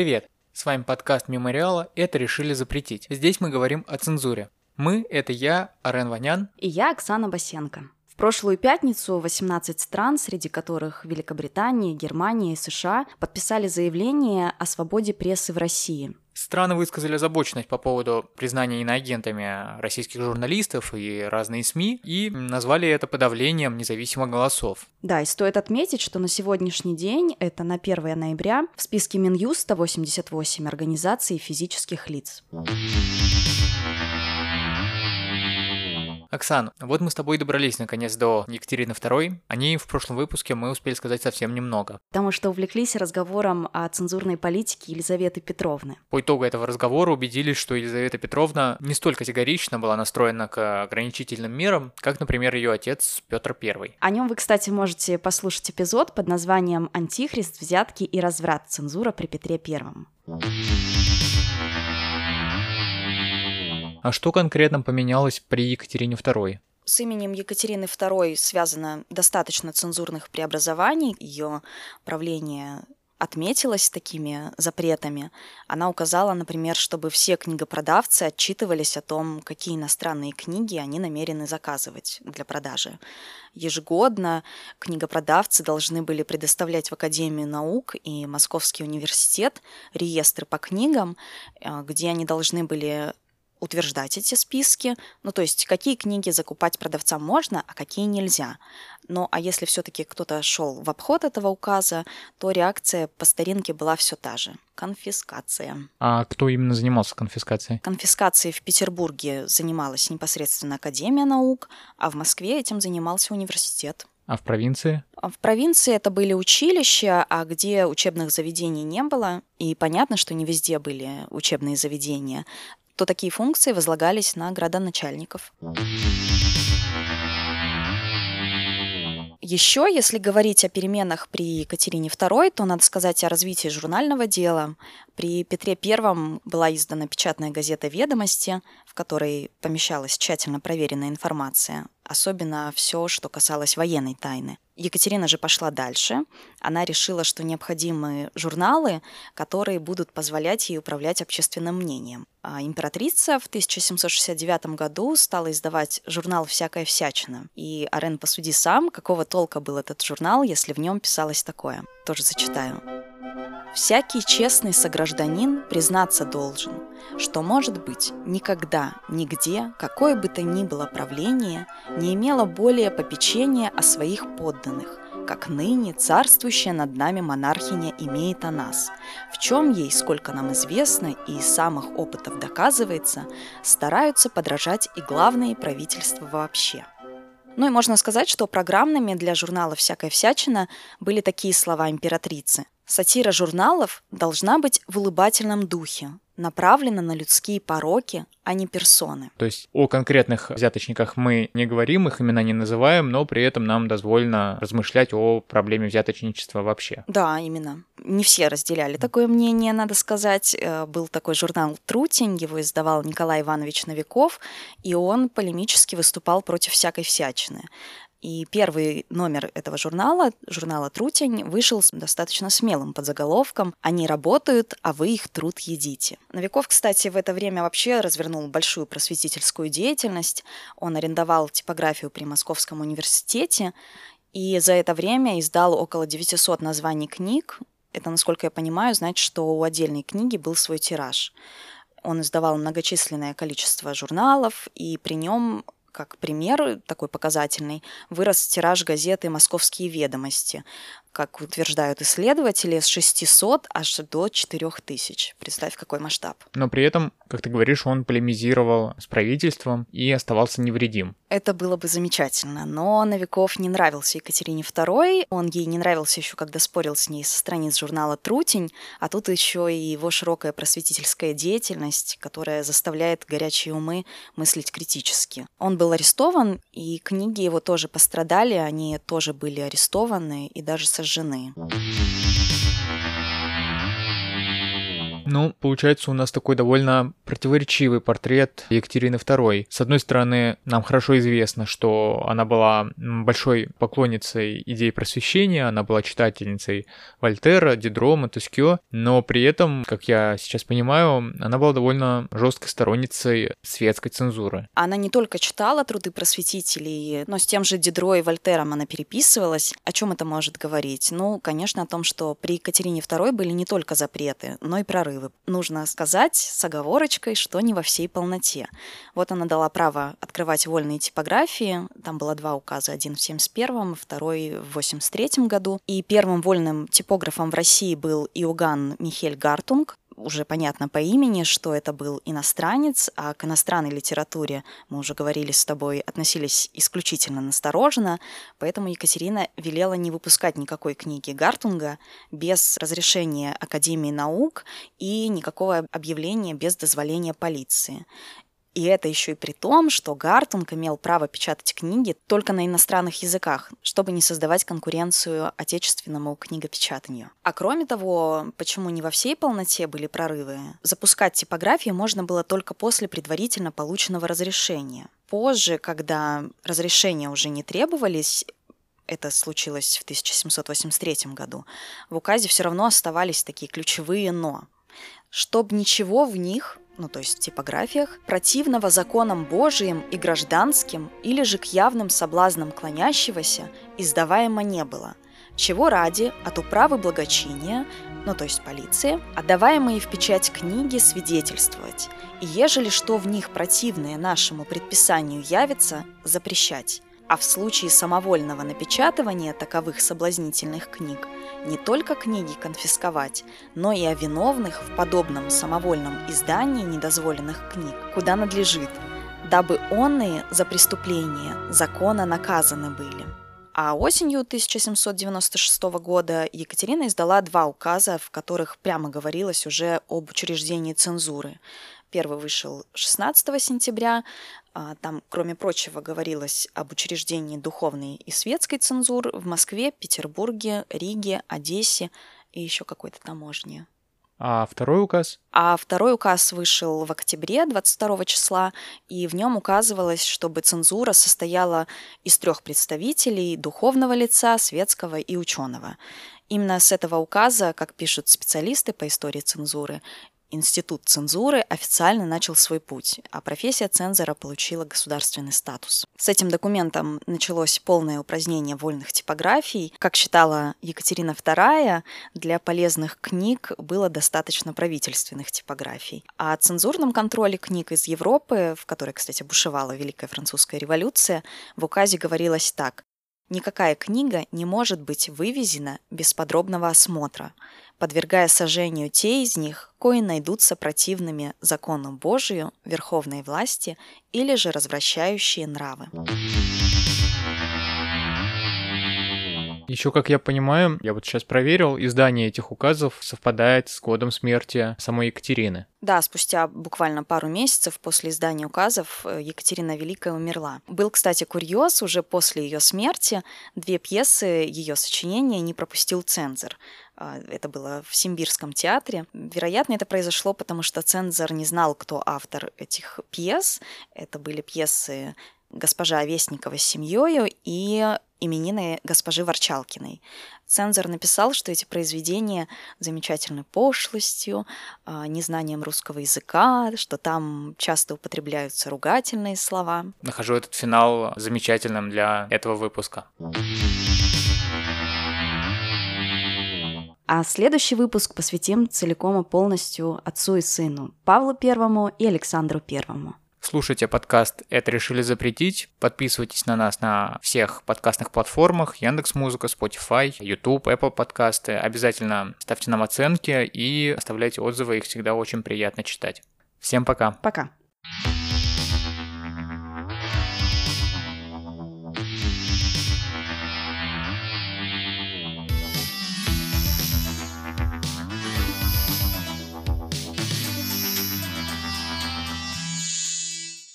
Привет! С вами подкаст Мемориала «Это решили запретить». Здесь мы говорим о цензуре. Мы – это я, Арен Ванян. И я, Оксана Басенко. Прошлую пятницу 18 стран, среди которых Великобритания, Германия и США, подписали заявление о свободе прессы в России. Страны высказали озабоченность по поводу признания иноагентами российских журналистов и разные СМИ и назвали это подавлением независимых голосов. Да, и стоит отметить, что на сегодняшний день, это на 1 ноября, в списке Минюста 88 организаций физических лиц. Оксан, вот мы с тобой добрались наконец до Екатерины II. О ней в прошлом выпуске мы успели сказать совсем немного. Потому что увлеклись разговором о цензурной политике Елизаветы Петровны. По итогу этого разговора убедились, что Елизавета Петровна не столь категорично была настроена к ограничительным мерам, как, например, ее отец Петр I. О нем вы, кстати, можете послушать эпизод под названием «Антихрист, взятки и разврат. Цензура при Петре Первом». А что конкретно поменялось при Екатерине II? С именем Екатерины II связано достаточно цензурных преобразований. Ее правление отметилась такими запретами. Она указала, например, чтобы все книгопродавцы отчитывались о том, какие иностранные книги они намерены заказывать для продажи. Ежегодно книгопродавцы должны были предоставлять в Академию наук и Московский университет реестры по книгам, э, где они должны были утверждать эти списки, ну то есть какие книги закупать продавцам можно, а какие нельзя. Ну а если все-таки кто-то шел в обход этого указа, то реакция по старинке была все та же – конфискация. А кто именно занимался конфискацией? Конфискацией в Петербурге занималась непосредственно Академия наук, а в Москве этим занимался университет. А в провинции? А в провинции это были училища, а где учебных заведений не было, и понятно, что не везде были учебные заведения, то такие функции возлагались на градоначальников. Еще, если говорить о переменах при Екатерине II, то надо сказать о развитии журнального дела. При Петре I была издана печатная газета «Ведомости», в которой помещалась тщательно проверенная информация, особенно все, что касалось военной тайны. Екатерина же пошла дальше. Она решила, что необходимы журналы, которые будут позволять ей управлять общественным мнением. А императрица в 1769 году стала издавать журнал «Всякая всячина». И, Арен, посуди сам, какого толка был этот журнал, если в нем писалось такое. Тоже зачитаю. Всякий честный согражданин признаться должен, что, может быть, никогда, нигде, какое бы то ни было правление, не имело более попечения о своих подданных, как ныне царствующая над нами монархиня имеет о нас, в чем ей, сколько нам известно и из самых опытов доказывается, стараются подражать и главные правительства вообще. Ну и можно сказать, что программными для журнала «Всякая всячина» были такие слова императрицы – Сатира журналов должна быть в улыбательном духе, направлена на людские пороки, а не персоны. То есть о конкретных взяточниках мы не говорим, их имена не называем, но при этом нам дозволено размышлять о проблеме взяточничества вообще. Да, именно. Не все разделяли такое мнение, надо сказать. Э, был такой журнал «Трутень», его издавал Николай Иванович Новиков, и он полемически выступал против всякой всячины. И первый номер этого журнала, журнала «Трутень», вышел с достаточно смелым подзаголовком «Они работают, а вы их труд едите». Новиков, кстати, в это время вообще развернул большую просветительскую деятельность. Он арендовал типографию при Московском университете и за это время издал около 900 названий книг. Это, насколько я понимаю, значит, что у отдельной книги был свой тираж. Он издавал многочисленное количество журналов, и при нем как пример такой показательный, вырос тираж газеты «Московские ведомости», как утверждают исследователи, с 600 аж до 4000. Представь, какой масштаб. Но при этом, как ты говоришь, он полемизировал с правительством и оставался невредим. Это было бы замечательно, но Новиков не нравился Екатерине II, он ей не нравился еще, когда спорил с ней со страниц журнала «Трутень», а тут еще и его широкая просветительская деятельность, которая заставляет горячие умы мыслить критически. Он был арестован, и книги его тоже пострадали, они тоже были арестованы и даже сожжены. Ну, получается, у нас такой довольно противоречивый портрет Екатерины II. С одной стороны, нам хорошо известно, что она была большой поклонницей идей просвещения, она была читательницей Вольтера, Дидро, Монтескио, но при этом, как я сейчас понимаю, она была довольно жесткой сторонницей светской цензуры. Она не только читала труды просветителей, но с тем же Дидро и Вольтером она переписывалась. О чем это может говорить? Ну, конечно, о том, что при Екатерине II были не только запреты, но и прорывы. Нужно сказать с оговорочкой, что не во всей полноте. Вот она дала право открывать вольные типографии. Там было два указа, один в 71 второй в 83 году. И первым вольным типографом в России был Иоганн Михель Гартунг уже понятно по имени, что это был иностранец, а к иностранной литературе, мы уже говорили с тобой, относились исключительно настороженно, поэтому Екатерина велела не выпускать никакой книги Гартунга без разрешения Академии наук и никакого объявления без дозволения полиции. И это еще и при том, что Гартунг имел право печатать книги только на иностранных языках, чтобы не создавать конкуренцию отечественному книгопечатанию. А кроме того, почему не во всей полноте были прорывы? Запускать типографии можно было только после предварительно полученного разрешения. Позже, когда разрешения уже не требовались, это случилось в 1783 году, в указе все равно оставались такие ключевые «но». Чтоб ничего в них ну то есть в типографиях, противного законам Божиим и гражданским или же к явным соблазнам клонящегося издаваемо не было, чего ради от управы благочиния, ну то есть полиции, отдаваемые в печать книги свидетельствовать, и ежели что в них противное нашему предписанию явится, запрещать а в случае самовольного напечатывания таковых соблазнительных книг не только книги конфисковать, но и о виновных в подобном самовольном издании недозволенных книг, куда надлежит, дабы онные за преступление закона наказаны были. А осенью 1796 года Екатерина издала два указа, в которых прямо говорилось уже об учреждении цензуры. Первый вышел 16 сентября. А, там, кроме прочего, говорилось об учреждении духовной и светской цензур в Москве, Петербурге, Риге, Одессе и еще какой-то таможне. А второй указ? А второй указ вышел в октябре 22 числа, и в нем указывалось, чтобы цензура состояла из трех представителей духовного лица, светского и ученого. Именно с этого указа, как пишут специалисты по истории цензуры, Институт цензуры официально начал свой путь, а профессия цензора получила государственный статус. С этим документом началось полное упразднение вольных типографий. Как считала Екатерина II, для полезных книг было достаточно правительственных типографий. А о цензурном контроле книг из Европы, в которой, кстати, бушевала Великая Французская революция, в указе говорилось так. Никакая книга не может быть вывезена без подробного осмотра подвергая сожжению те из них, кои найдутся противными закону Божию, верховной власти или же развращающие нравы. Еще, как я понимаю, я вот сейчас проверил, издание этих указов совпадает с годом смерти самой Екатерины. Да, спустя буквально пару месяцев после издания указов э, Екатерина Великая умерла. Был, кстати, курьез, уже после ее смерти две пьесы ее сочинения не пропустил цензор. А, это было в Симбирском театре. Вероятно, это произошло, потому что цензор не знал, кто автор этих пьес. Это были пьесы госпожа Овесникова с семьей и именины госпожи Ворчалкиной. Цензор написал, что эти произведения замечательны пошлостью, а, незнанием русского языка, что там часто употребляются ругательные слова. Нахожу этот финал замечательным для этого выпуска. А следующий выпуск посвятим целиком и полностью отцу и сыну, Павлу Первому и Александру Первому. Слушайте подкаст «Это решили запретить». Подписывайтесь на нас на всех подкастных платформах. Яндекс Музыка, Spotify, YouTube, Apple подкасты. Обязательно ставьте нам оценки и оставляйте отзывы. Их всегда очень приятно читать. Всем пока. Пока.